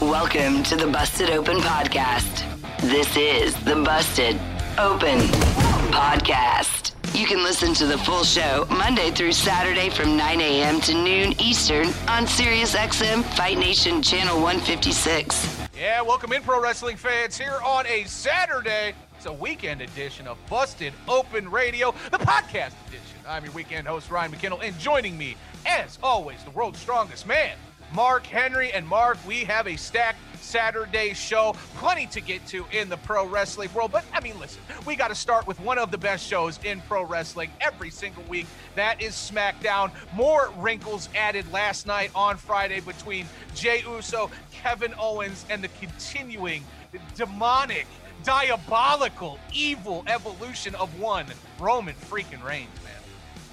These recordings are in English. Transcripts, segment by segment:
Welcome to the Busted Open Podcast. This is the Busted Open Podcast. You can listen to the full show Monday through Saturday from 9 a.m. to noon Eastern on SiriusXM Fight Nation Channel 156. Yeah, welcome in, pro wrestling fans, here on a Saturday. It's a weekend edition of Busted Open Radio, the podcast edition. I'm your weekend host, Ryan McKinnell, and joining me, as always, the world's strongest man, Mark Henry. And Mark, we have a stacked Saturday show. Plenty to get to in the pro wrestling world. But I mean, listen, we got to start with one of the best shows in pro wrestling every single week. That is SmackDown. More wrinkles added last night on Friday between Jey Uso, Kevin Owens, and the continuing demonic, diabolical, evil evolution of one Roman freaking Reigns, man.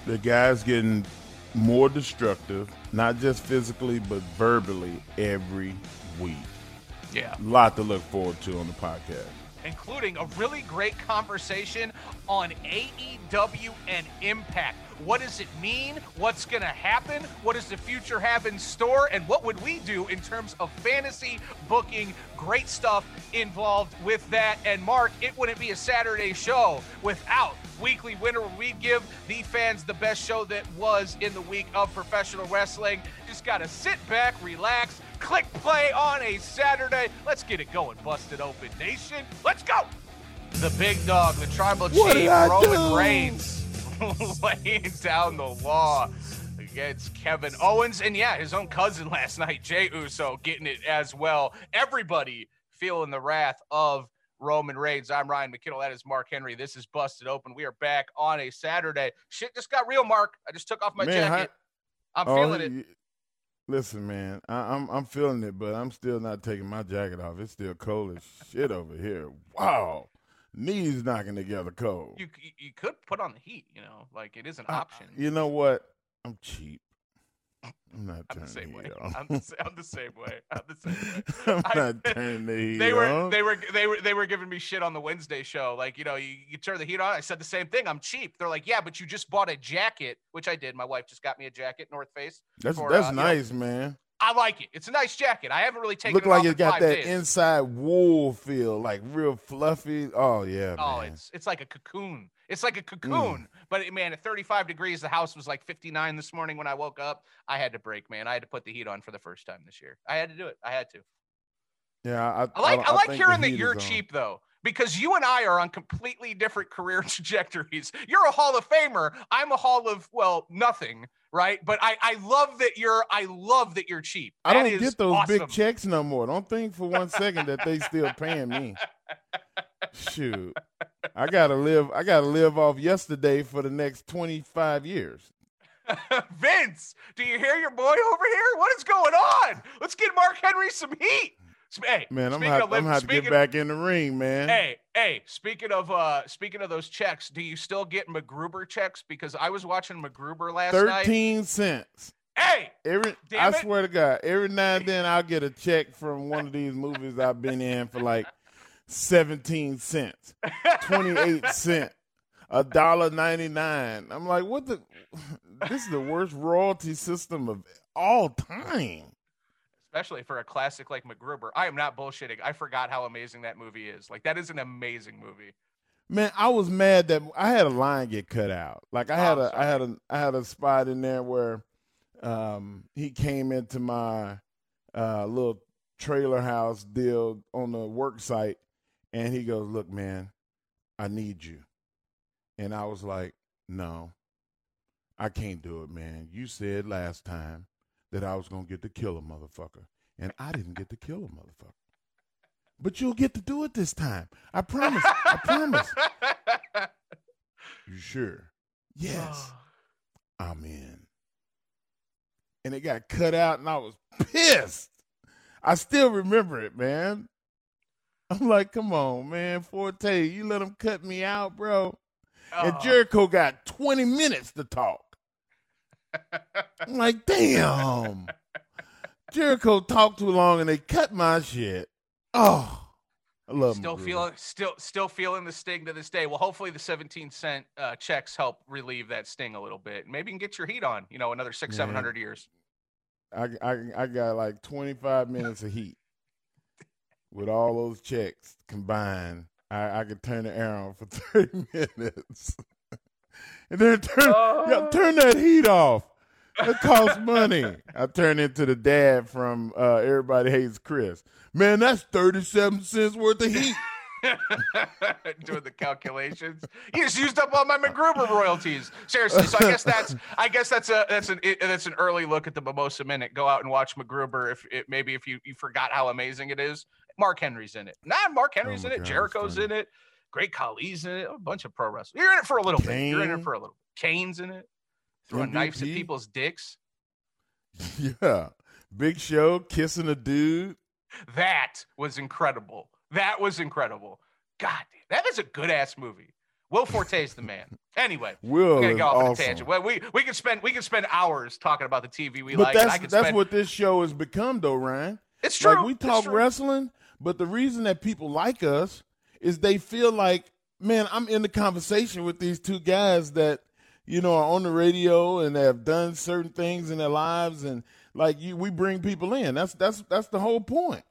The guy's getting more destructive, not just physically, but verbally every week. Yeah. A lot to look forward to on the podcast. including a really great conversation on AEW and Impact. What does it mean? What's going to happen? What does the future have in store? And what would we do in terms of fantasy booking? Great stuff involved with that. And Mark, it wouldn't be a Saturday show without weekly winner where we give the fans the best show that was in the week of professional wrestling. Just got to sit back, relax, click play on a Saturday. Let's get it going, Busted Open Nation. Let's go. The big dog, the tribal What chief, did I Roman? Reigns, laying down the law against Kevin Owens. And yeah, his own cousin last night, Jey Uso, getting it as well. Everybody feeling the wrath of Roman Reigns. I'm Ryan McKinnell. That is Mark Henry. This is Busted Open. We are back on a Saturday. Shit just got real, Mark. I just took off my Man, jacket. I'm Oh, feeling it. Listen, man, I, I'm I'm feeling it, but I'm still not taking my jacket off. It's still cold as shit over here. Wow, knees knocking together cold. You, you could put on the heat, you know, like it is an I- option. you know what? I'm cheap. I'm not I'm the turning same the way. on. I'm the, I'm the same way. I'm the same way. I'm I- not turning the heat they were on. they were they were they were giving me shit on the Wednesday show. Like, you know, you, you turn the heat on. I said the same thing. I'm cheap. They're like, yeah, but you just bought a jacket, which I did. My wife just got me a jacket, North Face. that's for, that's uh, you know, nice, man. I like it. It's a nice jacket. I haven't really taken it. Look it like it got that days. inside wool feel, like real fluffy. Oh yeah, Oh, man. it's it's like a cocoon. It's like a Mm. cocoon. But man, at 35 degrees, the house was like 59 this morning when I woke up. I had to break, man. I had to put the heat on for the first time this year. I had to do it. I had to. yeah. I, I like I, like think hearing that you're cheap though, because you and I are on completely different career trajectories. You're a Hall of Famer. I'm a Hall of well, nothing, right? But I I love that you're I love that you're cheap. I That don't get those awesome. big checks no more. Don't think for one second that they still paying me. Shoot. I gotta live I gotta live off yesterday for the next twenty five years. Vince, do you hear your boy over here? What is going on? Let's get Mark Henry some heat. Hey, Man, I'm gonna of have, I'm gonna have to get speaking- back in the ring, man. Hey, hey, speaking of uh speaking of those checks, do you still get MacGruber checks? Because I was watching MacGruber last night. Thirteen cents. Hey, Every I it. swear to God, every now and then I'll get a check from one of these movies I've been in for like seventeen cents, twenty eight cent, a dollar ninety nine. I'm like, what the? This is the worst royalty system of all time. Especially for a classic like MacGruber. I am not bullshitting. I forgot how amazing that movie is. Like that is an amazing movie. Man, I was mad that I had a line get cut out. Like I had Oh, a I had a I had a spot in there where um he came into my uh little trailer house deal on the work site and he goes, "Look, man, I need you." And I was like, "No. I can't do it, man. You said last time that I was going to get to kill a motherfucker, and I didn't get to kill a motherfucker. But you'll get to do it this time. I promise. I promise." You sure. Yes, I'm in. And it got cut out, and I was pissed. I still remember it, man. I'm like, come on, man, Forte, you let him cut me out, bro. And Oh. Jericho got 20 minutes to talk. I'm like, damn. Jericho talked too long and they cut my shit. Oh, I love Still feeling, still, still feeling the sting to this day. Well, hopefully the 17 cent uh, checks help relieve that sting a little bit. Maybe you can get your heat on. You know, another six, seven hundred years. I, I, I got like 25 minutes of heat. With all those checks combined, I, I could turn the air on for 30 minutes. And then turn, yeah, turn that heat off. It costs money. I turn into the dad from uh, Everybody Hates Chris. Man, that's 37 cents worth of heat. doing the calculations. You just used up all my MacGruber royalties. Seriously, so I guess that's I guess that's a that's an it- that's an early look at the Mimosa Minute. Go out and watch MacGruber if it, maybe if you you forgot how amazing it is. Mark Henry's in it. Nah, Mark Henry's Oh in it. God, Jericho's in it. Great Khali's in it. A bunch of pro wrestlers. You're in it for a little bit. You're in it for a little. Bit. Kane's in it. Throwing knives at people's dicks. yeah. Big Show kissing a dude. That was incredible. That was incredible. God, damn, that is a good ass movie. Will Forte's the man. Anyway, Will we're gonna go off on a tangent. Well, we we can spend we can spend hours talking about the TV we But like. that's that's spend, what this show has become, though, Ryan. it's true. Like we talk wrestling, but the reason that people like us is they feel like, man, I'm in the conversation with these two guys that you know are on the radio and have done certain things in their lives, and like you, we bring people in. That's that's that's the whole point.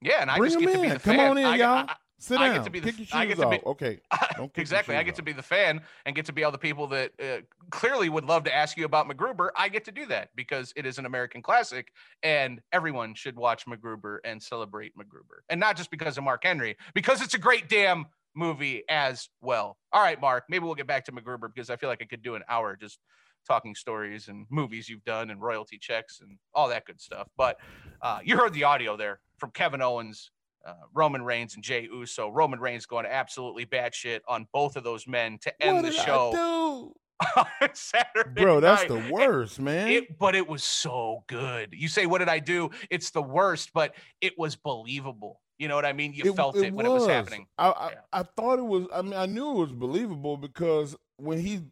Yeah, and I bring just them get to be in. the Come fan. on in, I, y'all. I- Sit I get to be the- Kick your I get to be- off. Okay. Don't exactly. I shoes get to be the fan and get to be all the people that uh, clearly would love to ask you about MacGruber. I get to do that because it is an American classic, and everyone should watch MacGruber and celebrate MacGruber, and not just because of Mark Henry, because it's a great damn movie as well. All right, Mark. Maybe we'll get back to MacGruber because I feel like I could do an hour just talking stories and movies you've done and royalty checks and all that good stuff. But uh, you heard the audio there from Kevin Owens uh, Roman Reigns and Jey Uso. Roman Reigns going absolutely batshit on both of those men to end What the did I show do? on Saturday. Bro, that's night. the worst, man. It, but it was so good. You say, what did I do? It's the worst, but it was believable. You know what I mean? You felt it, when it was happening. I, I, Yeah. I thought it was. I mean, I knew it was believable because when he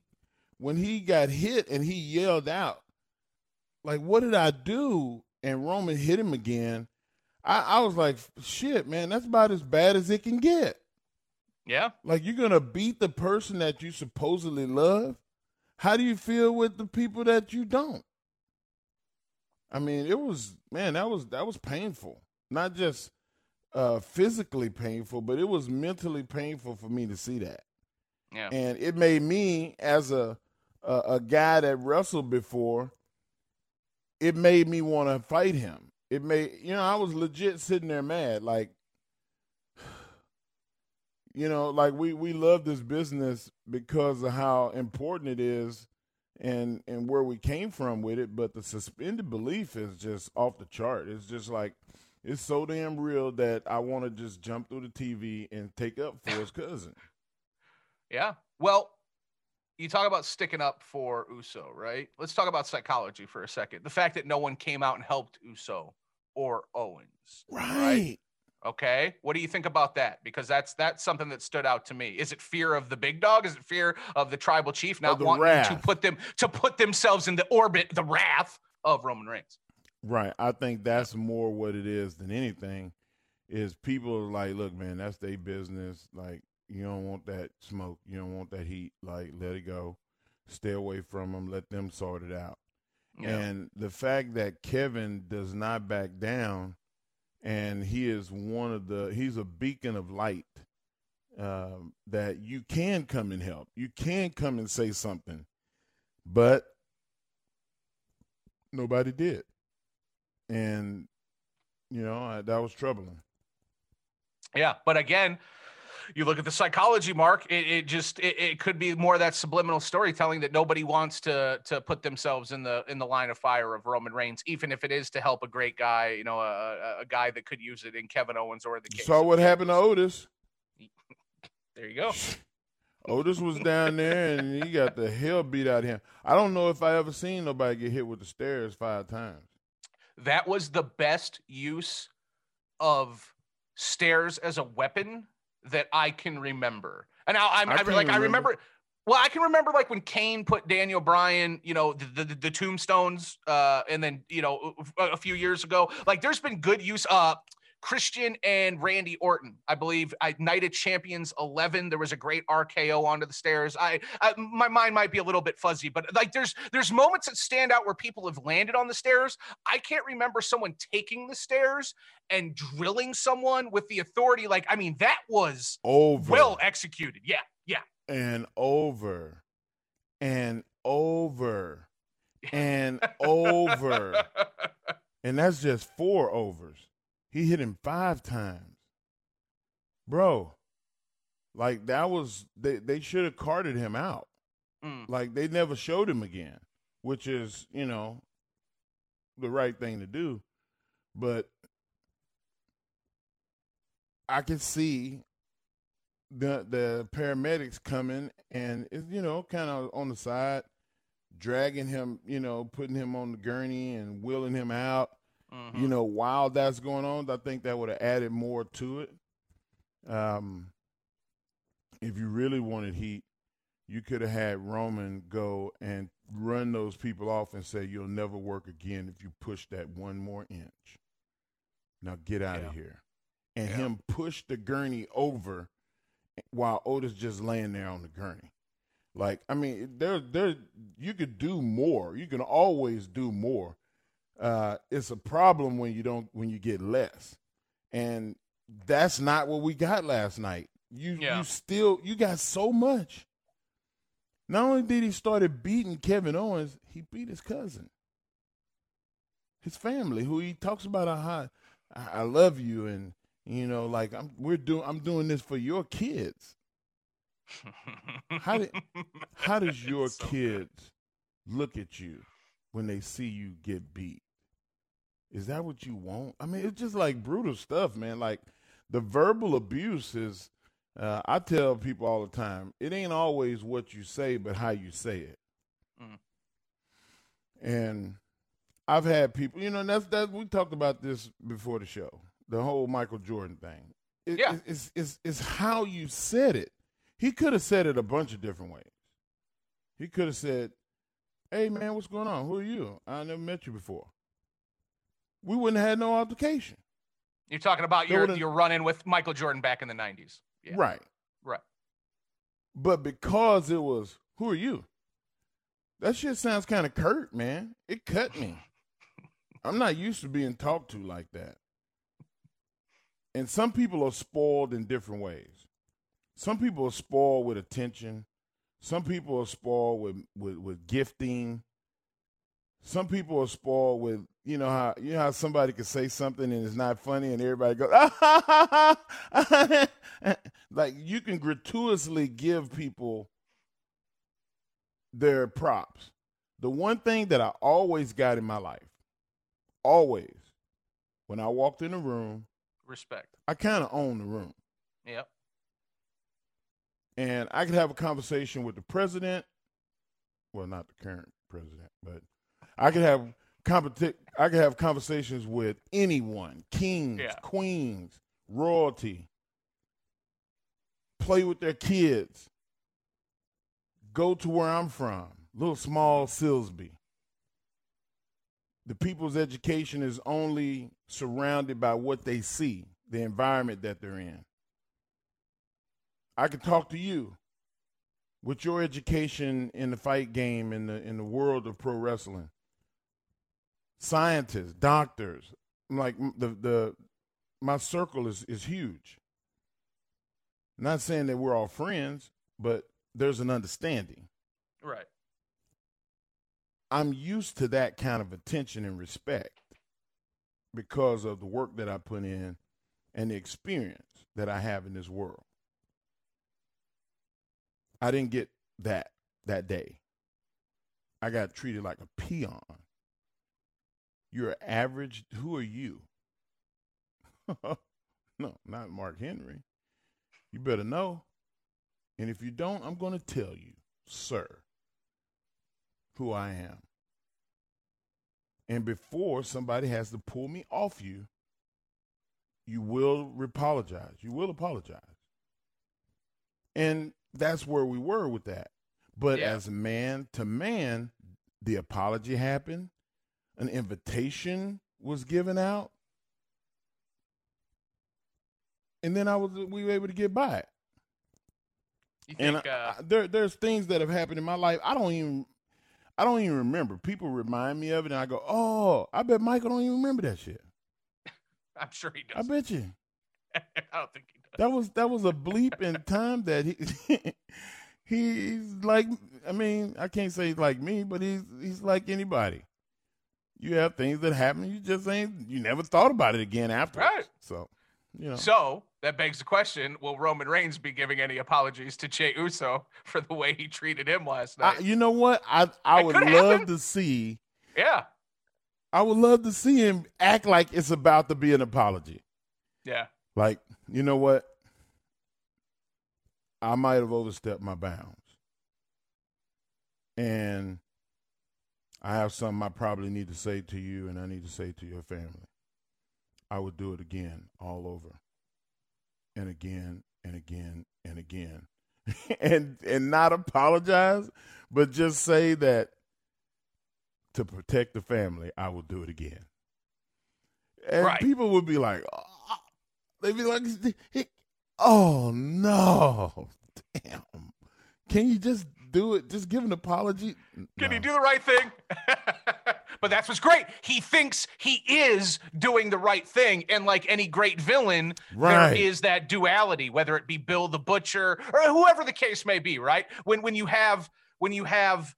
when he got hit and he yelled out, like, "What did I do?" and Roman hit him again. I, I was like, "Shit, man, that's about as bad as it can get." Yeah. Like, you're gonna beat the person that you supposedly love. How do you feel with the people that you don't? I mean, it was man, that was that was painful. Not just uh physically painful, but it was mentally painful for me to see that. Yeah. And it made me as a a, a guy that wrestled before, it made me want to fight him. It made you know, I was legit sitting there mad like you know, like we we love this business because of how important it is and and where we came from with it, but the suspended belief is just off the chart. It's just like it's so damn real that I want to just jump through the TV and take up for his cousin. Yeah. Well, you talk about sticking up for Uso, right? Let's talk about psychology for a second. The fact that no one came out and helped Uso or Owens. Right. Okay. What do you think about that? Because that's that's something that stood out to me. Is it fear of the big dog? Is it fear of the tribal chief not wanting to put them to put themselves in the orbit, the wrath of Roman Reigns? Right. I think that's more what it is than anything. Is people are like, look, man, that's their business. Like, you don't want that smoke. You don't want that heat. Like, let it go. Stay away from them. Let them sort it out. Yeah. And the fact that Kevin does not back down, and he is one of the, he's a beacon of light um, that you can come and help. You can come and say something, but nobody did. And, you know, I, that was troubling. Yeah, but again, you look at the psychology, Mark. It, it just it, it could be more of that subliminal storytelling that nobody wants to to put themselves in the in the line of fire of Roman Reigns, even if it is to help a great guy, you know, a, a- guy that could use it in Kevin Owens or the case. saw what happened to Otis. There you go. Otis was down there and he got the hell beat out of him. I don't know if I ever seen nobody get hit with the stairs five times. That was the best use of stairs as a weapon that I can remember. And now I'm I I like I remember. remember well, I can remember like when Kane put Daniel Bryan, you know, the the, the tombstones, uh, and then you know a, a few years ago. Like, there's been good use. Uh, Christian and Randy Orton, I believe, I Night of Champions 11. There was a great RKO onto the stairs. I, I my mind might be a little bit fuzzy, but like there's there's moments that stand out where people have landed on the stairs. I can't remember someone taking the stairs and drilling someone with the authority. Like, I mean, that was Over well executed. Yeah, yeah. and over and over and over. And that's just four overs. He hit him five times. Bro, like that was they, they should have carted him out. Mm. Like they never showed him again, which is, you know, the right thing to do. But I can see the the paramedics coming and it's, you know, kind of on the side, dragging him, you know, putting him on the gurney and wheeling him out. Mhm. You know, while that's going on, I think that would have added more to it. Um, if you really wanted heat, you could have had Roman go and run those people off and say, "You'll never work again if you push that one more inch." Now get out Yeah. of here, and Yeah. him push the gurney over while Otis just laying there on the gurney. Like, I mean, there, there, you could do more. You can always do more. Uh, it's a problem when you don't, when you get less, and that's not what we got last night. You, Yeah. you still, you got so much. Not only did he started beating Kevin Owens, he beat his cousin, his family, who he talks about how I, I love you and you know, like I'm we're doing I'm doing this for your kids. How did how does your So good. kids look at you when they see you get beat? Is that what you want? I mean, it's just like brutal stuff, man. Like the verbal abuse is uh, I tell people all the time, it ain't always what you say, but how you say it. Mm. And I've had people, you know, and that's that we talked about this before the show, the whole Michael Jordan thing. It, Yeah. it- it's, it's it's how you said it. He could have said it a bunch of different ways. He could have said, "Hey man, what's going on? Who are you? I never met you before." We wouldn't have had no altercation. You're talking about your your run-in with Michael Jordan back in the '90s. Yeah. Right. Right. But because it was, who are you? That shit sounds kind of curt, man. It cut me. I'm not used to being talked to like that. And some people are spoiled in different ways. Some people are spoiled with attention. Some people are spoiled with, with, with gifting. Some people are spoiled with, you know how you know how somebody could say something and it's not funny and everybody goes, like you can gratuitously give people their props. The one thing that I always got in my life, always, when I walked in a room, Respect. I kind of own the room. Yep. And I could have a conversation with the president. Well, not the current president, but I could have competi- I could have conversations with anyone, kings, Yeah. queens, royalty. Play with their kids. Go to where I'm from, little small Silsbee. The people's education is only surrounded by what they see, the environment that they're in. I could talk to you with your education in the fight game in the in the world of pro wrestling. Scientists, doctors, like the the my circle is is huge. Not saying that we're all friends, but there's an understanding. Right. I'm used to that kind of attention and respect because of the work that I put in and the experience that I have in this world. I didn't get that that day. I got treated like a peon. You're average. Who are you? no, not Mark Henry. You better know. And if you don't, I'm going to tell you, sir, who I am. And before somebody has to pull me off you, you will apologize. You will apologize. And that's where we were with that. But Yeah. as man to man, the apology happened. An invitation was given out. And then I was we were able to get by it. You And? I- uh, I- there, there's things that have happened in my life. I don't even, I don't even remember. People remind me of it, and I go, "Oh, I bet Michael don't even remember that shit." I'm sure he does. I bet you I don't think he does. that was that was a bleep in time that he he's like. I mean, I can't say he's like me, but he's he's like anybody. You have things that happen, you just ain't, you never thought about it again after. Right. So, you know, So that begs the question: Will Roman Reigns be giving any apologies to Jey Uso for the way he treated him last I, night? you know what? I I would love happen. to see. yeah, I would love to see him act like it's about to be an apology. yeah. Like, you know what? I might have overstepped my bounds. And I have something I probably need to say to you and I need to say to your family. I would do it again, all over. And again and again and again. and and not apologize, but just say that to protect the family, I will do it again. And Right. people would be like, oh, they'd be like, oh no, damn. Can you just do it? Just give an apology. Can he do the right thing? but that's what's great. He thinks he is doing the right thing. And like any great villain, Right. there is that duality, whether it be Bill the Butcher or whoever the case may be, right? When when you have when you have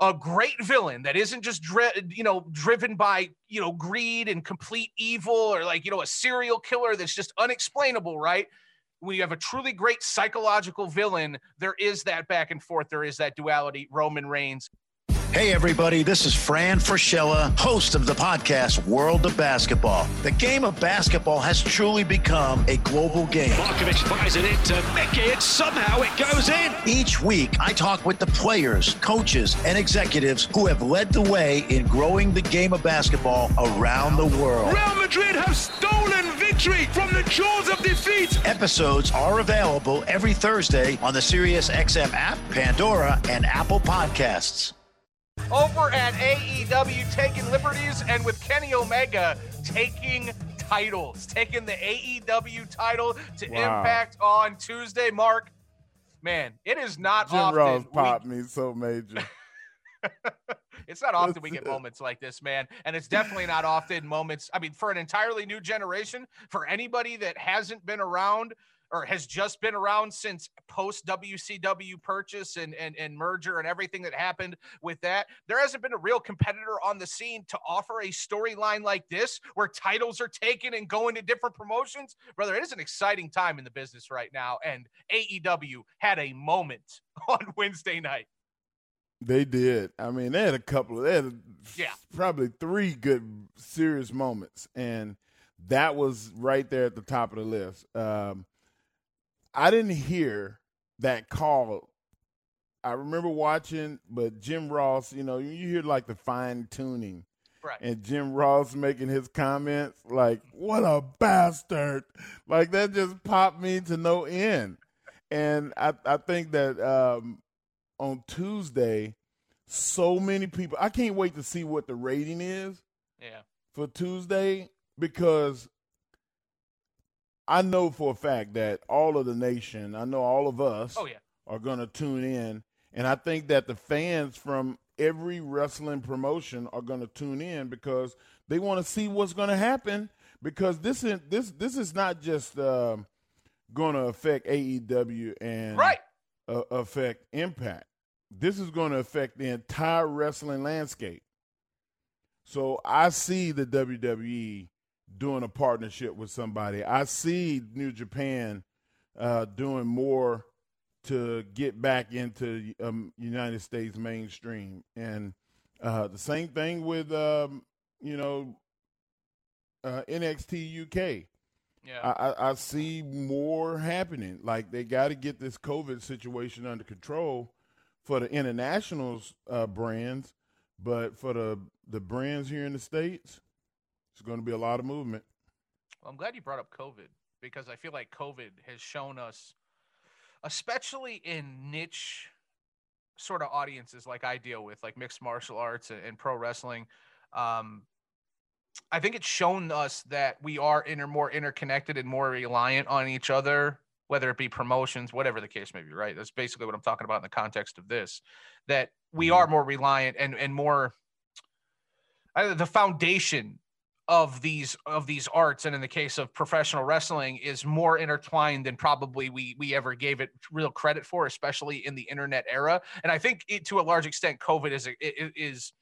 a great villain that isn't just dri- you know driven by you know greed and complete evil or like you know a serial killer that's just unexplainable right when you have a truly great psychological villain there is that back and forth there is that duality roman reigns Hey, everybody, this is Fran Fraschilla, host of the podcast World of Basketball. The game of basketball has truly become a global game. Markovic fires it into Mickey, and somehow it goes in. Each week, I talk with the players, coaches, and executives who have led the way in growing the game of basketball around the world. Real Madrid have stolen victory from the jaws of defeat. Episodes are available every Thursday on the SiriusXM app, Pandora, and Apple Podcasts. Over at aew taking liberties and with kenny omega taking titles taking the aew title to Wow. impact on tuesday mark man it is not Jim often Ross we- popped me so major. It's not often we get moments like this, man. And it's definitely not often moments. I mean, for an entirely new generation, for anybody that hasn't been around or has just been around since post WCW purchase and, and, and merger and everything that happened with that, there hasn't been a real competitor on the scene to offer a storyline like this where titles are taken and going to different promotions. Brother, it is an exciting time in the business right now. And AEW had a moment on Wednesday night. They did. I mean, they had a couple of, they had Yeah. probably three good, serious moments. And that was right there at the top of the list. Um, I didn't hear that call. I remember watching, but Jim Ross, you know, you hear like the fine tuning. Right. And Jim Ross making his comments like, what a bastard. Like that just popped me to no end. And I, I think that um, on Tuesday, so many people. I can't wait to see what the rating is Yeah. for Tuesday because I know for a fact that all of the nation, I know all of us, Oh, yeah. are going to tune in, and I think that the fans from every wrestling promotion are going to tune in because they want to see what's going to happen. Because this is this this is not just um, going to affect AEW and Right. uh, affect Impact. This is going to affect the entire wrestling landscape. So I see the WWE doing a partnership with somebody. I see New Japan uh, doing more to get back into um, United States mainstream, and uh, the same thing with um, you know uh, NXT UK. Yeah. I, I, see more happening. Like they got to get this COVID situation under control for the internationals uh, brands, but for the the brands here in the states, it's going to be a lot of movement. Well, I'm glad you brought up COVID because I feel like COVID has shown us, especially in niche sort of audiences like I deal with, like mixed martial arts and, and pro wrestling. Um, I think it's shown us that we are inter more interconnected and more reliant on each other, whether it be promotions, whatever the case may be. Right. That's basically what I'm talking about in the context of this. That we are more reliant and and more. Uh, the foundation of these of these arts and in the case of professional wrestling is more intertwined than probably we we ever gave it real credit for especially in the internet era. And i think it, to a large extent covid is is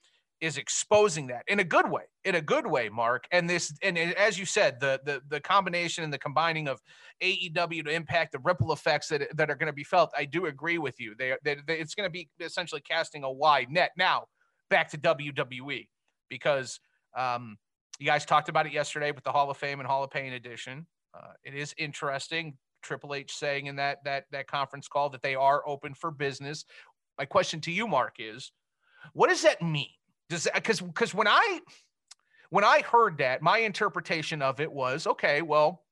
is exposing that in a good way in a good way mark. And this and as you said the the the combination and the combining of AEW to impact the ripple effects that that are going to be felt i do agree with you. They, they, they it's going to be essentially casting a wide net now back to WWE because um you guys talked about it yesterday with the Hall of Fame and Hall of Pain edition. Uh, it is interesting. Triple H saying in that that that conference call that they are open for business. My question to you, Mark, is what does that mean? Does because because when I when I heard that, my interpretation of it was okay. Well,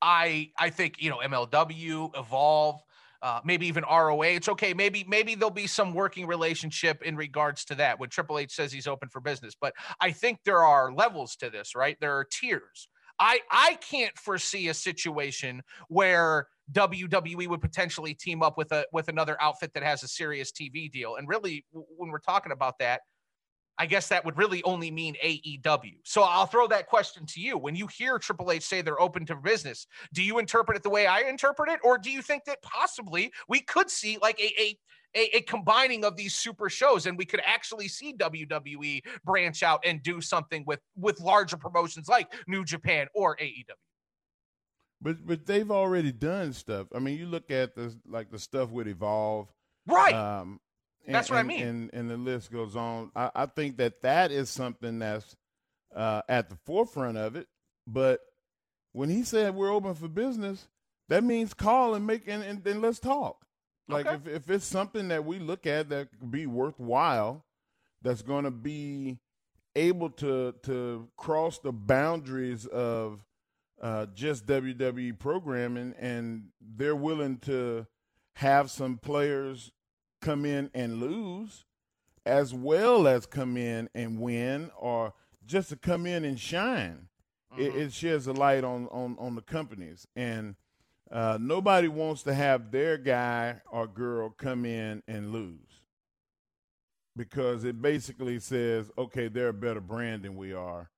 I I think you know MLW, Evolve, uh, maybe even ROH. It's okay. Maybe maybe there'll be some working relationship in regards to that when Triple H says he's open for business. But I think there are levels to this, right? There are tiers. I I can't foresee a situation where WWE would potentially team up with a with another outfit that has a serious TV deal. And really, when we're talking about that, I guess that would really only mean AEW. So I'll throw that question to you. When you hear Triple H say they're open to business, do you interpret it the way I interpret it, or do you think that possibly we could see like a a a, a combining of these super shows, and we could actually see WWE branch out and do something with with larger promotions like New Japan or AEW? But but they've already done stuff. I mean, you look at the like the stuff with Evolve, right? Um, and, that's what and, I mean. And, and the list goes on. I, I think that that is something that's uh, at the forefront of it. But when he said we're open for business, that means call and make and, and, and let's talk. Like Okay. if, if it's something that we look at that could be worthwhile, that's going to be able to to cross the boundaries of uh, just WWE programming, and they're willing to have some players come in and lose, as well as come in and win, or just to come in and shine. It, it sheds a light on on on the companies, and uh, nobody wants to have their guy or girl come in and lose because it basically says, okay, they're a better brand than we are,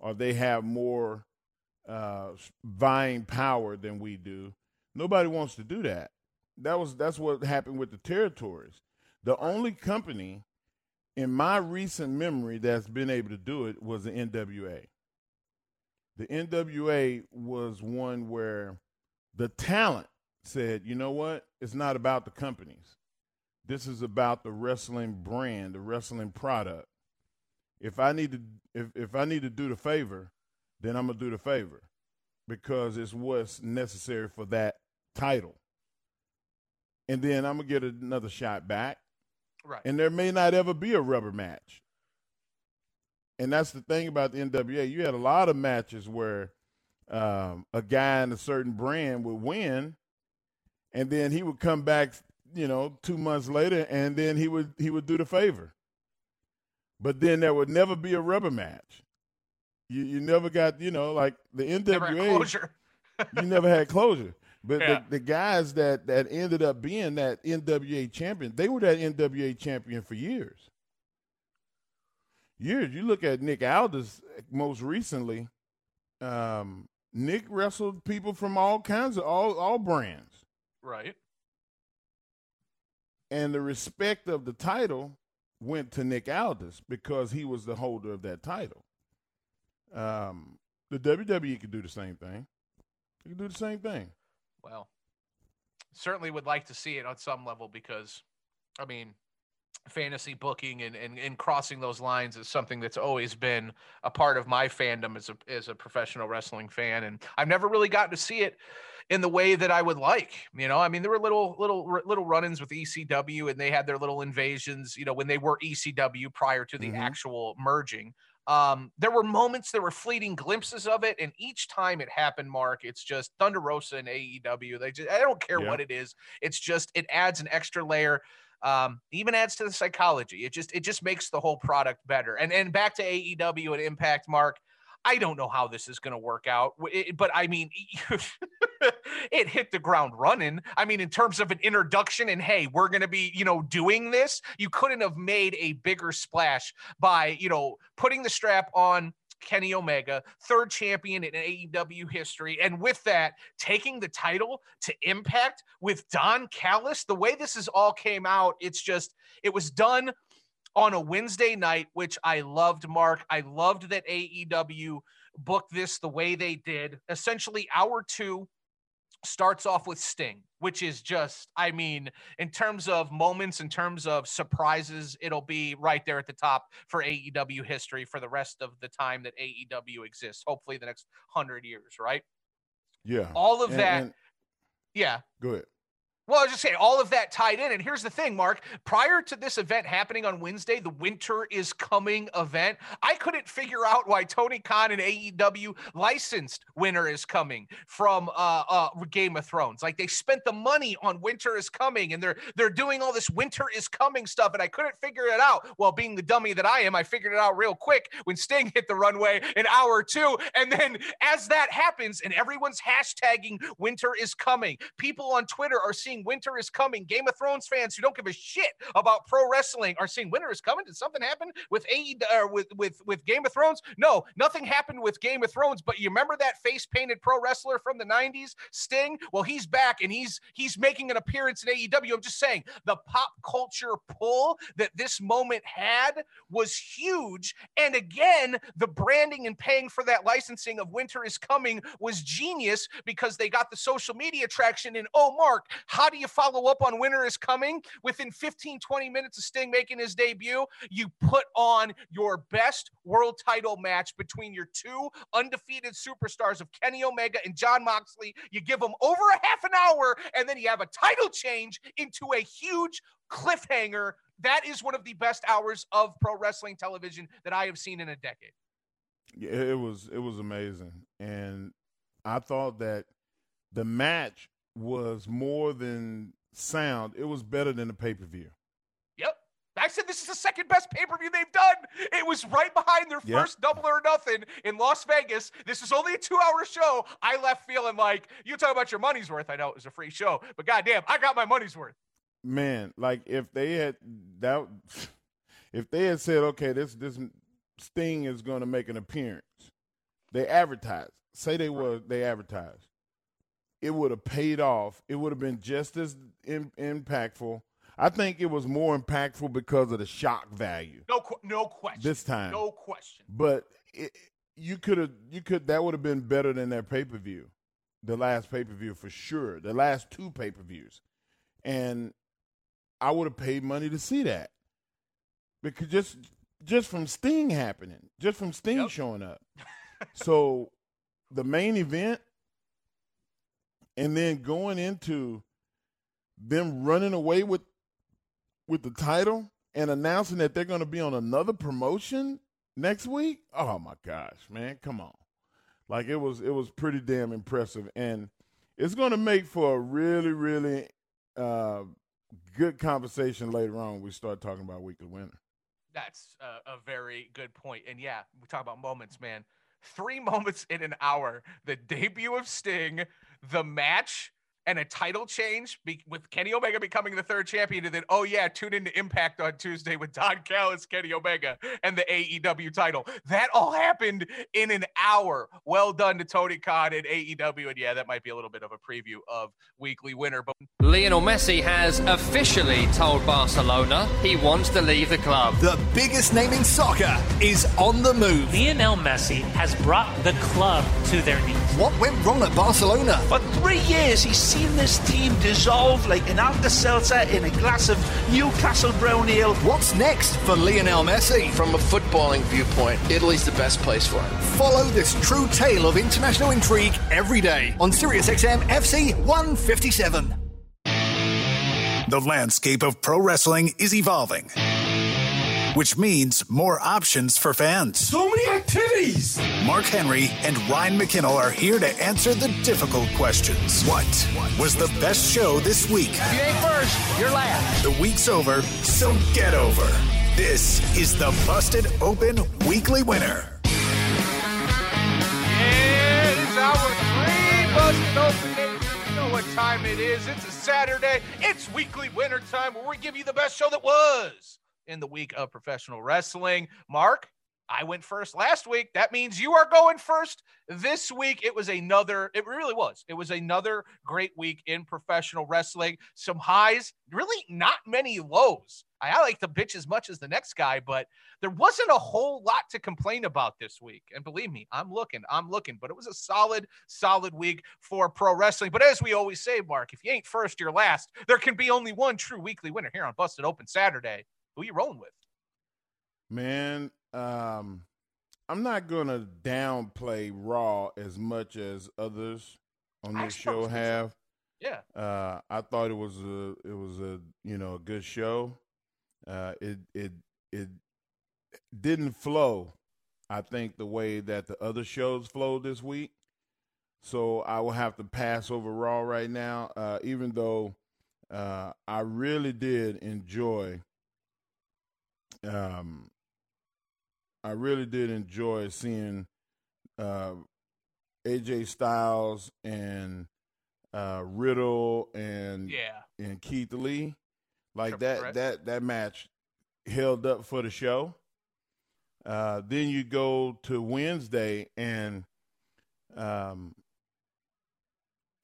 or they have more uh, vying power than we do. Nobody wants to do that. That was that's what happened with the territories. The only company in my recent memory that's been able to do it was the NWA. The NWA was one where the talent said, you know what? It's not about the companies. This is about the wrestling brand, the wrestling product. If I need to if, if I need to do the favor, then I'm gonna do the favor because it's what's necessary for that title. And then I'm gonna get another shot back. Right. And there may not ever be a rubber match. And that's the thing about the NWA. You had a lot of matches where um, a guy in a certain brand would win, and then he would come back, you know, two months later, and then he would he would do the favor. But then there would never be a rubber match. You you never got you know like the Never NWA. closure. you never had closure. But Yeah. the, the guys that that ended up being that NWA champion, they were that NWA champion for years. Years. You look at Nick Aldis most recently. Um, Nick wrestled people from all kinds of all all brands, Right. and the respect of the title went to Nick Aldis because he was the holder of that title. Um, the WWE could do the same thing. They could do the same thing. Well, certainly would like to see it on some level because, I mean, fantasy booking and, and, and crossing those lines is something that's always been a part of my fandom as a as a professional wrestling fan and I've never really gotten to see it in the way that I would like. You know, I mean, there were little, little, little run-ins with ECW, and they had their little invasions. You know, when they were ECW prior to the mm-hmm. actual merging. Um, there were moments, there were fleeting glimpses of it, and each time it happened, Mark, it's just Thunder Rosa and AEW. They just, I don't care yeah. what it is. It's just it adds an extra layer. Um, even adds to the psychology. It just it just makes the whole product better. And and back to AEW and Impact, Mark. I don't know how this is going to work out, but I mean, it hit the ground running. I mean, in terms of an introduction and hey, we're going to be, you know, doing this, you couldn't have made a bigger splash by, you know, putting the strap on Kenny Omega, third champion in AEW history. And with that, taking the title to Impact with Don Callis, the way this is all came out, it's just, it was done on a Wednesday night, which I loved, Mark. I loved that AEW booked this the way they did. Essentially, hour two starts off with Sting, which is just, I mean, in terms of moments, in terms of surprises, it'll be right there at the top for AEW history for the rest of the time that AEW exists. Hopefully, the next hundred years, right? Yeah. All of and, that. And, yeah. Go ahead. Well, I was just saying, all of that tied in. And here's the thing, Mark. Prior to this event happening on Wednesday, the Winter is Coming event, I couldn't figure out why Tony Khan and AEW licensed Winter is Coming from uh, uh, Game of Thrones. Like they spent the money on Winter is Coming, and they're they're doing all this Winter is Coming stuff, and I couldn't figure it out. Well, being the dummy that I am, I figured it out real quick when Sting hit the runway an hour or two, and then as that happens, and everyone's hashtagging Winter is Coming, people on Twitter are seeing winter is coming. Game of Thrones fans who don't give a shit about pro wrestling are saying winter is coming. Did something happen with A or uh, with with with Game of Thrones? No, nothing happened with Game of Thrones. But you remember that face painted pro wrestler from the '90s, Sting? Well, he's back and he's he's making an appearance in AEW. I'm just saying the pop culture pull that this moment had was huge. And again, the branding and paying for that licensing of Winter is Coming was genius because they got the social media traction. And oh, Mark, how do you follow up on Winter is Coming? Within 15, 20 minutes of Sting making his debut, you put on your best world title match between your two undefeated superstars of Kenny Omega and Jon Moxley. You give them over a half an hour, and then you have a title change into a huge cliffhanger. That is one of the best hours of pro wrestling television that I have seen in a decade. It was it was amazing, and I thought that the match was more than sound. It was better than the pay per view. Yep. I said this is the second best pay per view they've done. It was right behind their yep. first double or nothing in Las Vegas. This is only a two hour show. I left feeling like you talk about your money's worth. I know it was a free show, but goddamn, I got my money's worth. Man, like if they had that, if they had said, okay, this this Sting is going to make an appearance, they advertised. Say they were they advertised it would have paid off. It would have been just as in, impactful. I think it was more impactful because of the shock value. No, no question. This time, no question. But it, you could have, you could that would have been better than that pay per view, the last pay per view for sure. The last two pay per views, and I would have paid money to see that because just just from Sting happening, just from Sting yep. showing up. so the main event and then going into them running away with with the title and announcing that they're going to be on another promotion next week. Oh my gosh, man, come on. Like it was it was pretty damn impressive and it's going to make for a really really uh, good conversation later on when we start talking about weekly winner. That's a, a very good point. And yeah, we talk about moments, man. Three moments in an hour. The debut of Sting, the match and a title change be- with Kenny Omega becoming the third champion, and then oh yeah, tune into Impact on Tuesday with Don Callis, Kenny Omega, and the AEW title. That all happened in an hour. Well done to Tony Khan and AEW, and yeah, that might be a little bit of a preview of Weekly Winner. But Lionel Messi has officially told Barcelona he wants to leave the club. The biggest name in soccer is on the move. Lionel Messi has brought the club to their knees. What went wrong at Barcelona? For three years, he's seeing this team dissolve like an Alka Seltzer in a glass of Newcastle Brown Ale. What's next for Lionel Messi? From a footballing viewpoint, Italy's the best place for him. Follow this true tale of international intrigue every day on SiriusXM FC 157. The landscape of pro wrestling is evolving, which means more options for fans. So many activities! Mark Henry and Ryan McKinnell are here to answer the difficult questions. What was the best show this week? If you ain't first, you're last. The week's over, so get over. This is the Busted Open Weekly Winner. Yeah, it is our free busted open day. You know what time it is. It's a Saturday. It's weekly winter time where we give you the best show that was in the week of professional wrestling. Mark, I went first last week. That means you are going first this week. It was another, it really was. It was another great week in professional wrestling. Some highs, really not many lows. I like the bitch as much as the next guy, but there wasn't a whole lot to complain about this week. And believe me, I'm looking, I'm looking, but it was a solid, solid week for pro wrestling. But as we always say, Mark, if you ain't first, you're last. There can be only one true weekly winner here on Busted Open Saturday. Who you rolling with? Man, um, I'm not gonna downplay Raw as much as others on this show have. Yeah. Uh, I thought it was a it was a you know a good show. Uh, it it it didn't flow. I think the way that the other shows flowed this week. So I will have to pass over Raw right now, uh, even though uh, I really did enjoy. Um, I really did enjoy seeing uh, AJ Styles and uh, Riddle and Yeah. and Keith Lee. Like that that that match held up for the show. Uh, then you go to Wednesday and um,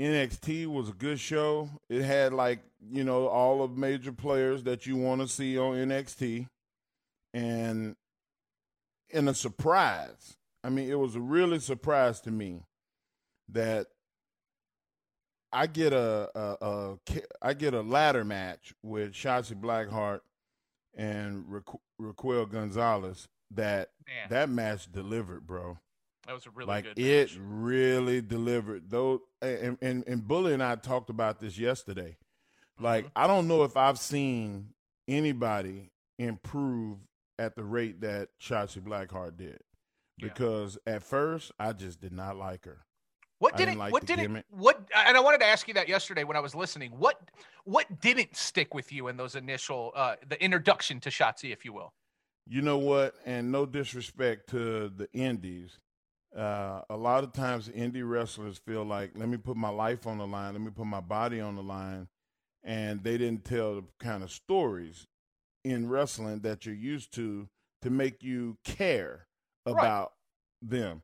NXT was a good show. It had like you know all of major players that you want to see on NXT, and in a surprise. I mean, it was a really surprise to me that I get a, a, a I get a ladder match with Shotzi Blackheart and Raque- Raquel Gonzalez. That Man. that match delivered, bro. That was a really like it really delivered. Though, and, and and Bully and I talked about this yesterday. Like Mm-hmm. I don't know if I've seen anybody improve at the rate that Shotzi Blackheart did. Yeah. Because at first I just did not like her. What didn't like what the did gimmick. What? And I wanted to ask you that yesterday when I was listening. What? What didn't stick with you in those initial, uh, the introduction to Shotzi, if you will? You know what? And no disrespect to the indies. Uh, a lot of times, indie wrestlers feel like, let me put my life on the line, let me put my body on the line. And they didn't tell the kind of stories in wrestling that you're used to to make you care about them.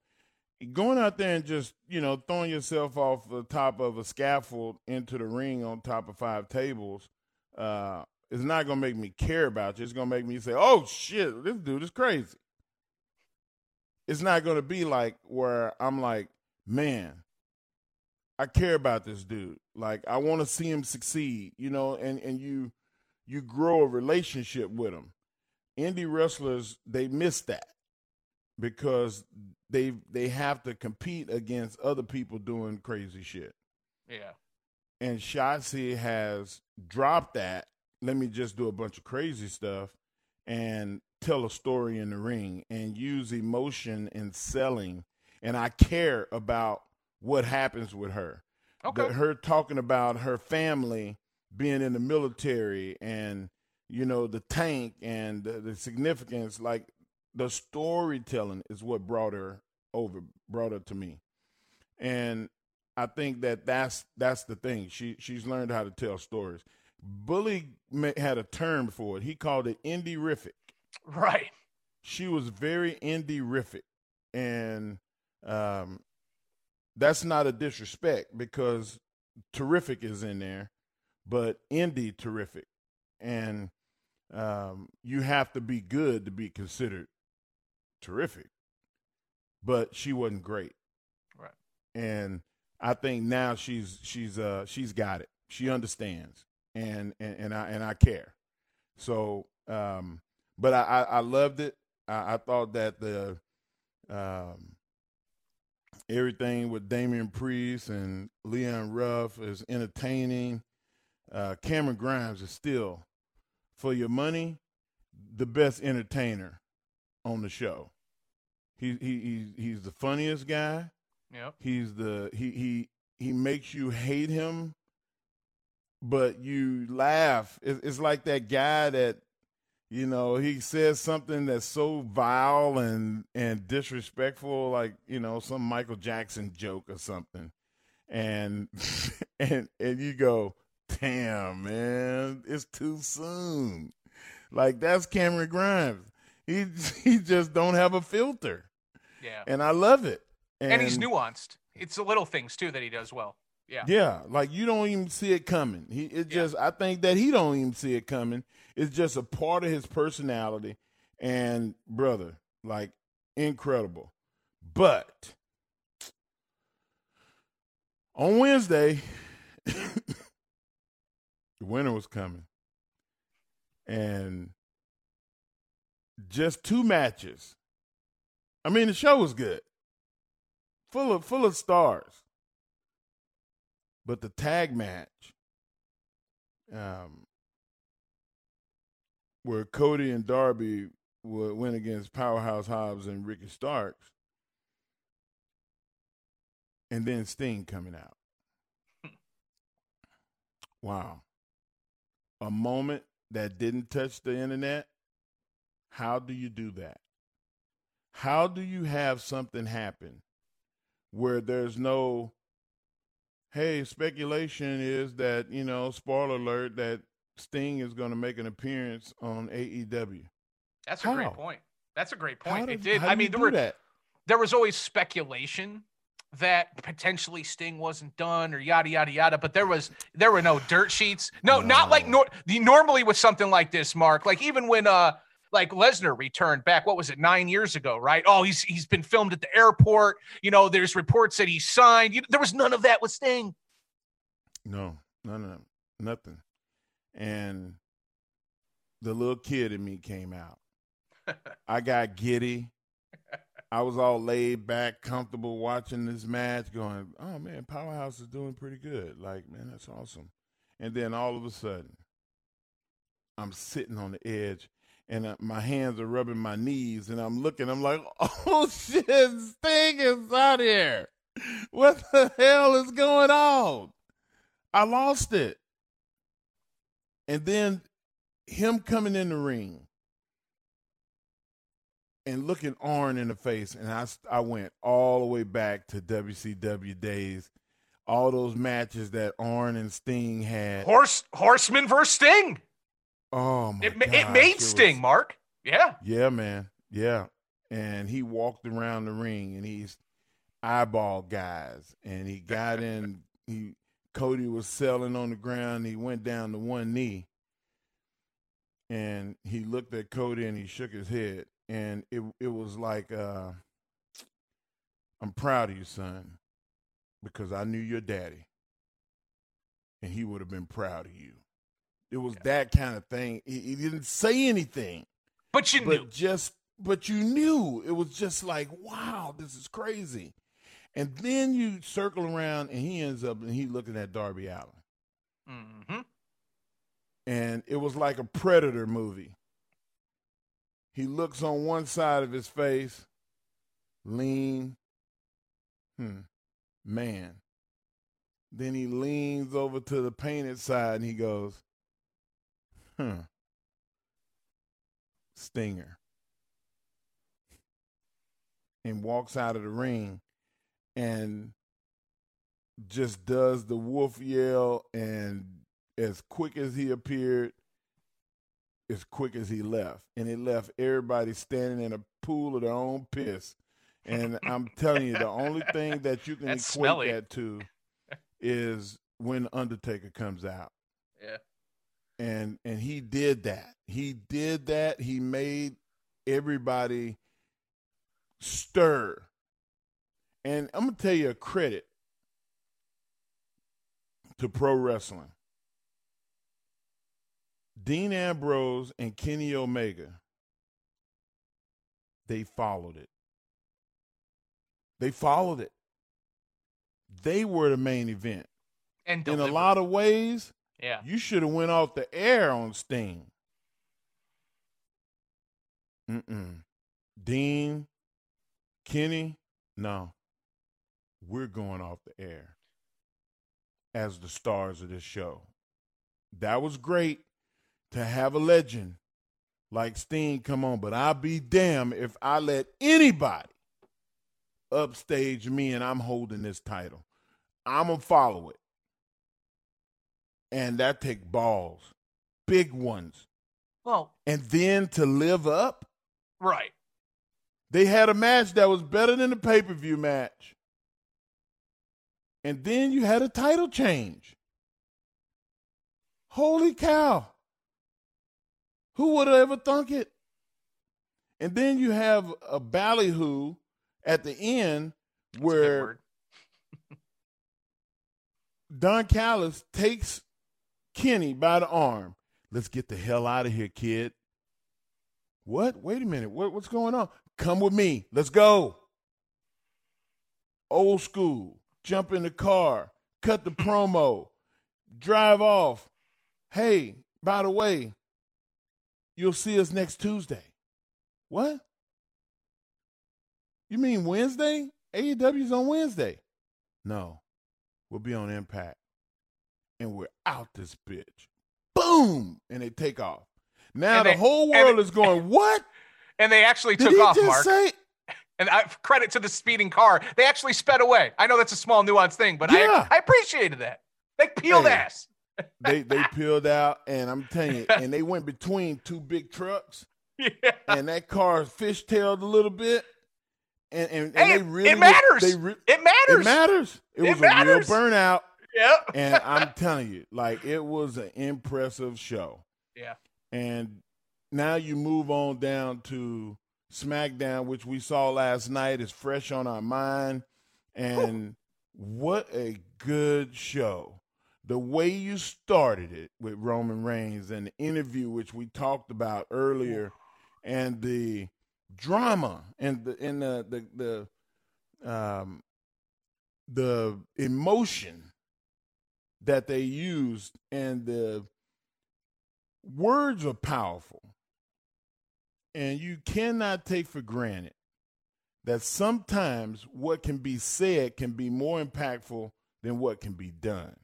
Going out there and just, you know, throwing yourself off the top of a scaffold into the ring on top of five tables uh, is not going to make me care about you. It's going to make me say, oh, shit, this dude is crazy. It's not going to be like where I'm like, man, I care about this dude. Like, I want to see him succeed, you know, and, and you you grow a relationship with them. Indie wrestlers, they miss that because they they have to compete against other people doing crazy shit. Yeah. And Shotzi has dropped that. Let me just do a bunch of crazy stuff and tell a story in the ring and use emotion and selling. And I care about what happens with her. Okay. The- her talking about her family being in the military and you know the tank and the, the significance like the storytelling is what brought her over brought her to me. And i think that that's that's the thing. She she's learned how to tell stories. Bully had a term for it. He called it indie-rific. Right. she was very indie-rific. And um that's not a disrespect because terrific is in there but indie terrific and um you have to be good to be considered terrific but she wasn't great Right. and I think now she's she's uh she's got it. She understands, and and, and I and I care. So, um, but I I, I loved it. I, I thought that the um everything with Damian Priest and Leon Ruff is entertaining. Uh, Cameron Grimes is still, for your money, the best entertainer on the show. He he he's, he's the funniest guy. Yep. He's the he he he makes you hate him, but you laugh. It's, it's like that guy that you know he says something that's so vile and and disrespectful, like you know some Michael Jackson joke or something, and and and you go, damn man, it's too soon. Like that's Cameron Grimes. He he just don't have a filter. Yeah. And I love it. And, and, he's nuanced. It's the little things too that he does well. Yeah. Yeah, like you don't even see it coming. He it just yeah. I think that he don't even see it coming. It's just a part of his personality and brother, like incredible. But on Wednesday the winter was coming. And just two matches. I mean, the show was good, full of full of stars. But the tag match, um, where Cody and Darby would win against Powerhouse Hobbs and Ricky Starks, and then Sting coming out. wow. A moment that didn't touch the internet. How do you do that? How do you have something happen where there's no hey, speculation is that, you know, spoiler alert, that Sting is going to make an appearance on AEW. That's a How? great point. That's a great point. How it did- did. I mean, there were that? there was always speculation that potentially Sting wasn't done or yada yada yada, but there was there were no dirt sheets. No, not like nor- the normally with something like this, Mark. Like even when uh like Lesnar returned back, what was it, nine years ago, right? Oh, he's he's been filmed at the airport. You know, there's reports that he signed. You, there was none of that with Sting. No, none of them, nothing. And the little kid in me came out. I got giddy. I was all laid back, comfortable watching this match, going, "Oh man, Powerhouse is doing pretty good. Like, man, that's awesome." And then all of a sudden, I'm sitting on the edge, and uh, my hands are rubbing my knees, and I'm looking. I'm like, "Oh shit, Sting is out here! What the hell is going on?" I lost it. And then him coming in the ring and looking Arn in the face, and I, I went all the way back to WCW days, all those matches that Arn and Sting had. Horse Horseman versus Sting. Oh my It, gosh, it made was- Sting, Mark. Yeah. Yeah, man. Yeah. And he walked around the ring and he's eyeball guys. And he got in he Cody was selling on the ground. He went down to one knee. And he looked at Cody and he shook his head. And it it was like uh I'm proud of you, son, because I knew your daddy. And he would have been proud of you. It was that kind of thing. He, he didn't say anything But you but knew. just but you knew it was just like wow this is crazy and then you circle around and he ends up and he looking at Darby Allin hmm and it was like a predator movie he looks on one side of his face lean hmm man. Then he leans over to the painted side and he goes huh stinger. And walks out of the ring and just does the wolf yell and as quick as he appeared as quick as he left and it left everybody standing in a pool of their own piss and i'm telling you the only thing that you can That's equate smelly. that to is when undertaker comes out Yeah. and and he did that. He did that. He made everybody stir. And I'm gonna tell you a credit to pro wrestling. Dean Ambrose and Kenny Omega, they followed it. They followed it. They were the main event. And in a lot of ways, Yeah. you should have went off the air on Sting. Mm-mm. Dean, Kenny, no. We're going off the air as the stars of this show. That was great to have a legend like Sting come on, but I'll be damned if I let anybody upstage me and I'm holding this title. I'm going to follow it. And that take balls, big ones. Well, And then to live up, right. they had a match that was better than the pay per view match. And then you had a title change. Holy cow. Who would have ever thunk it? And then you have a ballyhoo at the end where Don Callis takes Kenny by the arm. Let's get the hell out of here, kid. What? Wait a minute. What, what's going on? Come with me. Let's go. Old school. Jump in the car. Cut the promo. Drive off. Hey, by the way, you'll see us next Tuesday. What? You mean Wednesday? AEW's on Wednesday. No. We'll be on Impact. And we're out this bitch. Boom! And they take off. Now And the they- whole and- world is going, what? And they actually Did took off, Mark. say- And I, credit to the speeding car. They actually sped away. I know that's a small nuanced thing, but Yeah. I, I appreciated that. They peeled Hey. ass. They they peeled out, and I'm telling you, and they went between two big trucks, Yeah. and that car fishtailed a little bit, and and, and Hey, they it- really it matters. They re- It matters. It matters. It, It was matters. a real burnout, Yep. and I'm telling you, like it was an impressive show. Yeah. And now you move on down to SmackDown, which we saw last night, is fresh on our mind. And what a good show. The way you started it with Roman Reigns and the interview, which we talked about earlier, and the drama and the and the the, the um the emotion that they used and the words are powerful. And you cannot take for granted that sometimes what can be said can be more impactful than what can be done.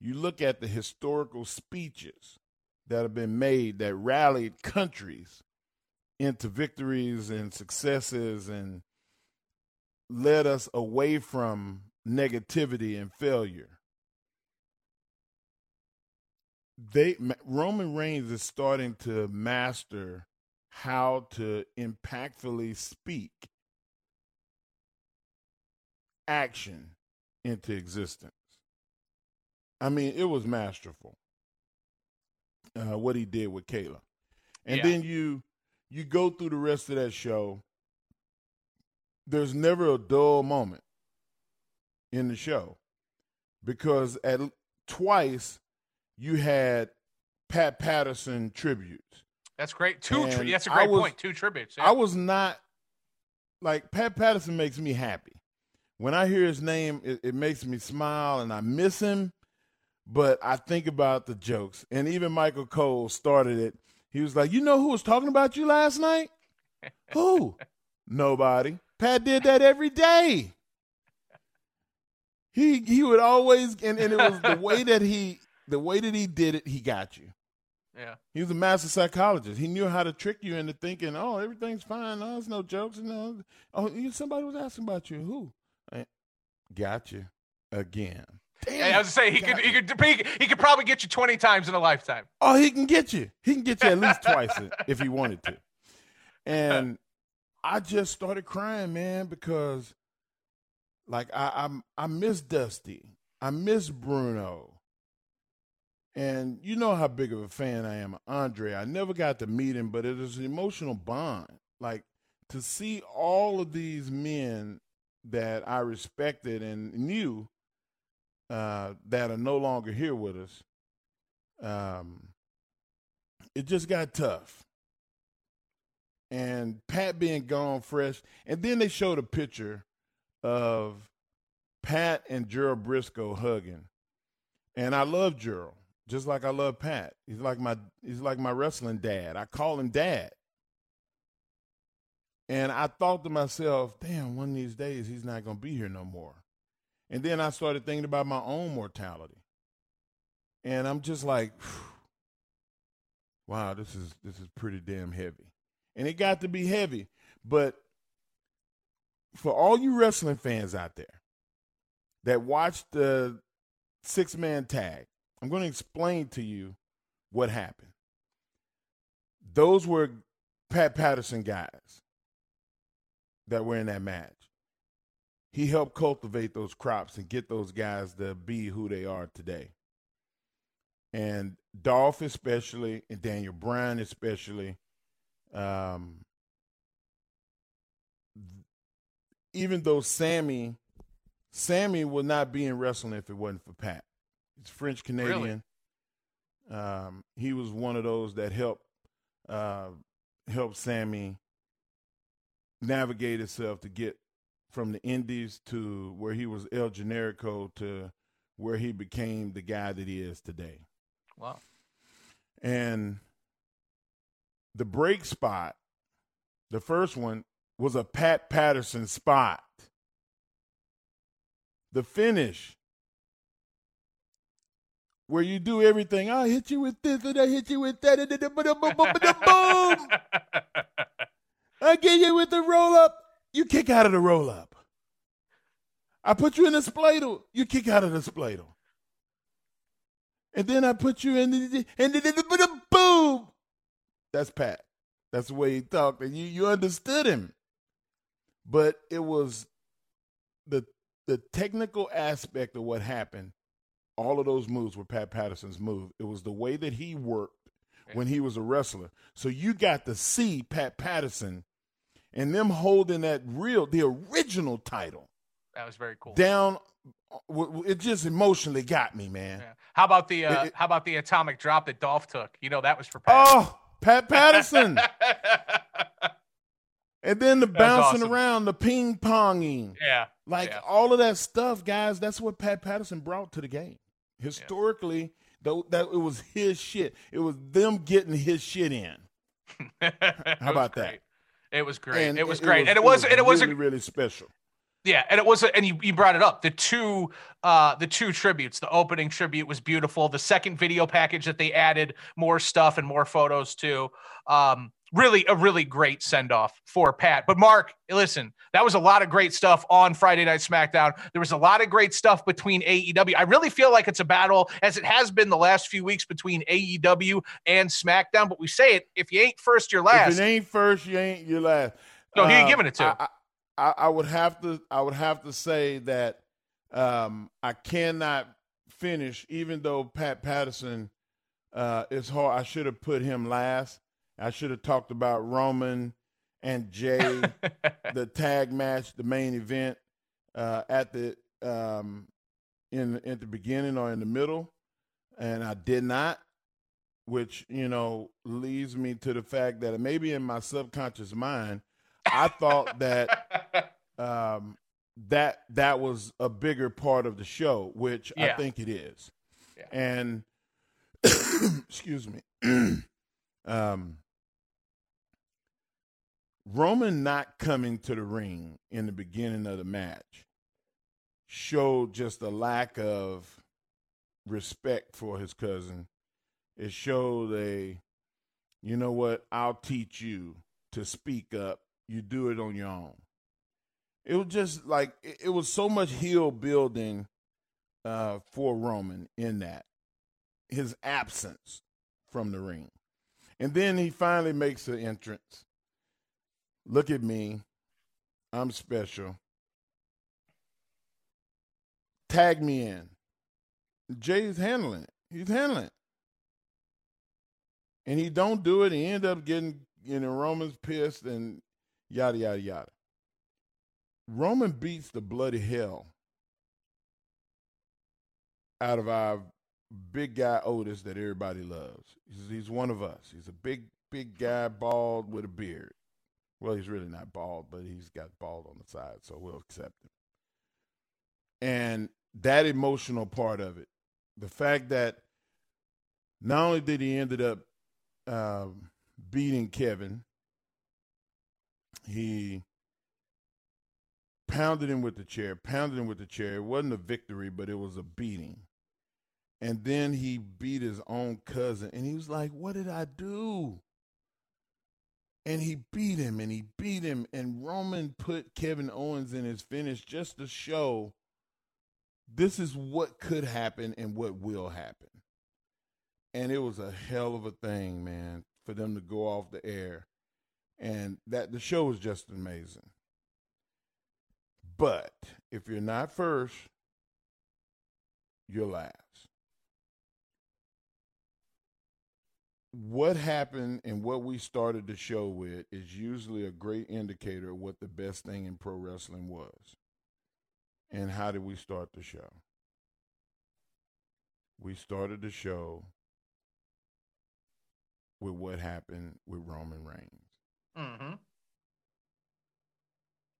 You look at the historical speeches that have been made that rallied countries into victories and successes and led us away from negativity and failure they Roman Reigns is starting to master how to impactfully speak action into existence. I mean, it was masterful uh, what he did with Kayla, and Yeah. then you you go through the rest of that show. There's never a dull moment in the show because at twice you had Pat Patterson tributes. That's great. Two. Tri- that's a great was- point. Two tributes. yeah. I was not like Pat Patterson makes me happy. When I hear his name, it, it makes me smile and I miss him. But I think about the jokes. And even Michael Cole started it. He was like, You know who was talking about you last night? who? Nobody. Pat did that every day. He he would always and, and it was the way that he the way that he did it, he got you. Yeah. He was a master psychologist. He knew how to trick you into thinking, "Oh, everything's fine. Oh, no, there's no jokes. No, oh, you- somebody was asking about you. Who? I, got you again. Yeah, I was to say he could, he could he could he could probably get you twenty times in a lifetime. Oh, he can get you. He can get you at least twice if he wanted to. And I just started crying, man, because like I I'm, I miss Dusty. I miss Bruno. And you know how big of a fan I am Andre. I never got to meet him, but it is an emotional bond. Like to see all of these men that I respected and knew uh, that are no longer here with us, um, it just got tough. And Pat being gone fresh, and then they showed a picture of Pat and Gerald Brisco hugging, and I love Gerald just like I love Pat. He's like my he's like my wrestling dad. I call him dad. And I thought to myself, damn, one of these days he's not to be here no more. And then I started thinking about my own mortality. And I'm just like, wow, this is this is pretty damn heavy. And it got to be heavy, but for all you wrestling fans out there that watched the six man tag, I'm going to explain to you what happened. Those were Pat Patterson guys that were in that match. He helped cultivate those crops and get those guys to be who they are today. And Dolph, especially, and Daniel Bryan, especially, um, even though Sammy, Sammy would not be in wrestling if it wasn't for Pat. He's French Canadian. Really? Um, he was one of those that helped uh, help Sammy navigate himself to get from the Indies to where he was El Generico to where he became the guy that he is today. Wow. And the break spot, the first one, was a Pat Patterson spot. The finish where you do everything. I hit you with this and I hit you with that. And then the boom. I get you with the roll up. You kick out of the roll up. I put you in the spladle. You kick out of the spladle. And then I put you in the and then boom. That's Pat. That's the way he talked, and you you understood him. But it was the the technical aspect of what happened all of those moves were Pat Patterson's move. It was the way that he worked when he was a wrestler. So you got to see Pat Patterson and them holding that real, the original title. That was very cool. Down, it just emotionally got me, man. Yeah. How about the uh, it, how about the atomic drop that Dolph took? You know that was for Pat. Oh, Pat Patterson. and then the bouncing awesome. around, the ping ponging. Yeah. Like yeah. all of that stuff, guys, that's what Pat Patterson brought to the game. Historically, yeah. though that it was his shit. It was them getting his shit in. How about that? It was great. And it was great, it was, and it was, and it was really, a, really special. Yeah, and it was, and you, you brought it up. The two, uh, the two tributes. The opening tribute was beautiful. The second video package that they added more stuff and more photos to. Um, really a really great send off for Pat. But Mark, listen, that was a lot of great stuff on Friday Night SmackDown. There was a lot of great stuff between AEW. I really feel like it's a battle, as it has been the last few weeks between AEW and SmackDown. But we say it: if you ain't first, you're last. If it ain't first, you ain't your last. No, he ain't uh, giving it to. I, I, I, would have to. I would have to say that um, I cannot finish, even though Pat Patterson uh, is hard. I should have put him last I should have talked about Roman and Jey, the tag match, the main event uh, at the um, in at the beginning or in the middle, and I did not, which you know leads me to the fact that maybe in my subconscious mind, I thought that um, that that was a bigger part of the show, which yeah. I think it is, yeah. and excuse me. um, Roman not coming to the ring in the beginning of the match showed just a lack of respect for his cousin. It showed a, you know what, I'll teach you to speak up. You do it on your own. It was just like, it was so much heel building uh, for Roman in that. His absence from the ring. And then he finally makes an entrance Look at me. I'm special. Tag me in. Jey's handling it. He's handling it. And he don't do it. He end up getting you know Roman's pissed and yada yada yada. Roman beats the bloody hell out of our big guy Otis that everybody loves. He's, he's one of us. He's a big, big guy, bald with a beard. Well, he's really not bald, but he's got bald on the side, so we'll accept him. And that emotional part of it, the fact that not only did he ended up um, beating Kevin, he pounded him with the chair, pounded him with the chair. It wasn't a victory, but it was a beating. And then he beat his own cousin, and he was like, What did I do? And he beat him and he beat him. And Roman put Kevin Owens in his finish just to show this is what could happen and what will happen. And it was a hell of a thing, man, for them to go off the air. And that the show was just amazing. But if you're not first, you're last. What happened and what we started the show with is usually a great indicator of what the best thing in pro wrestling was. And how did we start the show? We started the show with what happened with Roman Reigns. Mm-hmm.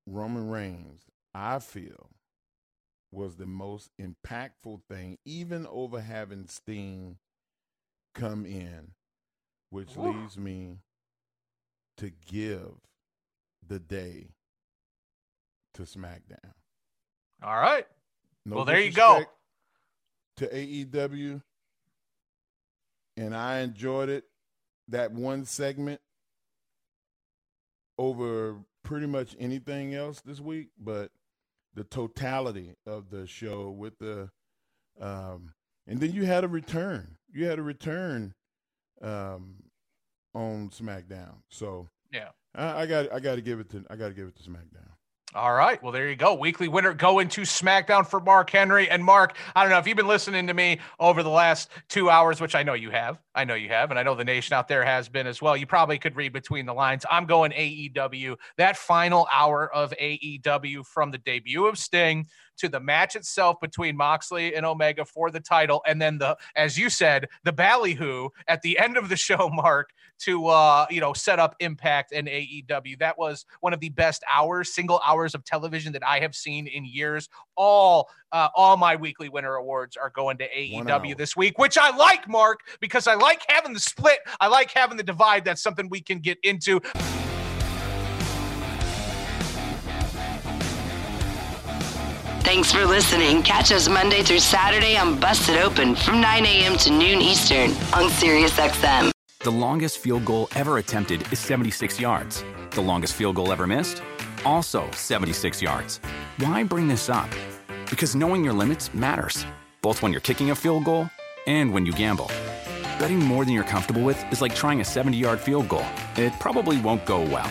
Roman Reigns, I feel, was the most impactful thing, even over having Sting come in, which Ooh. leads me to give the day to SmackDown. All right. No well, there you go. To AEW, and I enjoyed it. That one segment over pretty much anything else this week, but the totality of the show with the, um, and then you had a return. You had a return um, on SmackDown. So Yeah. I, I got I got to give it to I got to give it to SmackDown. All right. Well, there you go. Weekly winner going to SmackDown for Mark Henry. And Mark, I don't know if you've been listening to me over the last two hours, which I know you have. I know you have. And I know the nation out there has been as well. You probably could read between the lines. I'm going AEW. That final hour of AEW from the debut of Sting to the match itself between Moxley and Omega for the title. And then the, as you said, the ballyhoo at the end of the show, Mark, to uh, you know, set up Impact and AEW. That was one of the best hours, single hours of television that I have seen in years. All uh, all my weekly winner awards are going to AEW this week, which I like, Mark, because I like having the split. I like having the divide. That's something we can get into. Thanks for listening. Catch us Monday through Saturday on Busted Open from 9 a.m. to noon Eastern on SiriusXM. The longest field goal ever attempted is 76 yards. The longest field goal ever missed? Also 76 yards. Why bring this up? Because knowing your limits matters, both when you're kicking a field goal and when you gamble. Betting more than you're comfortable with is like trying a 70 yard field goal, it probably won't go well.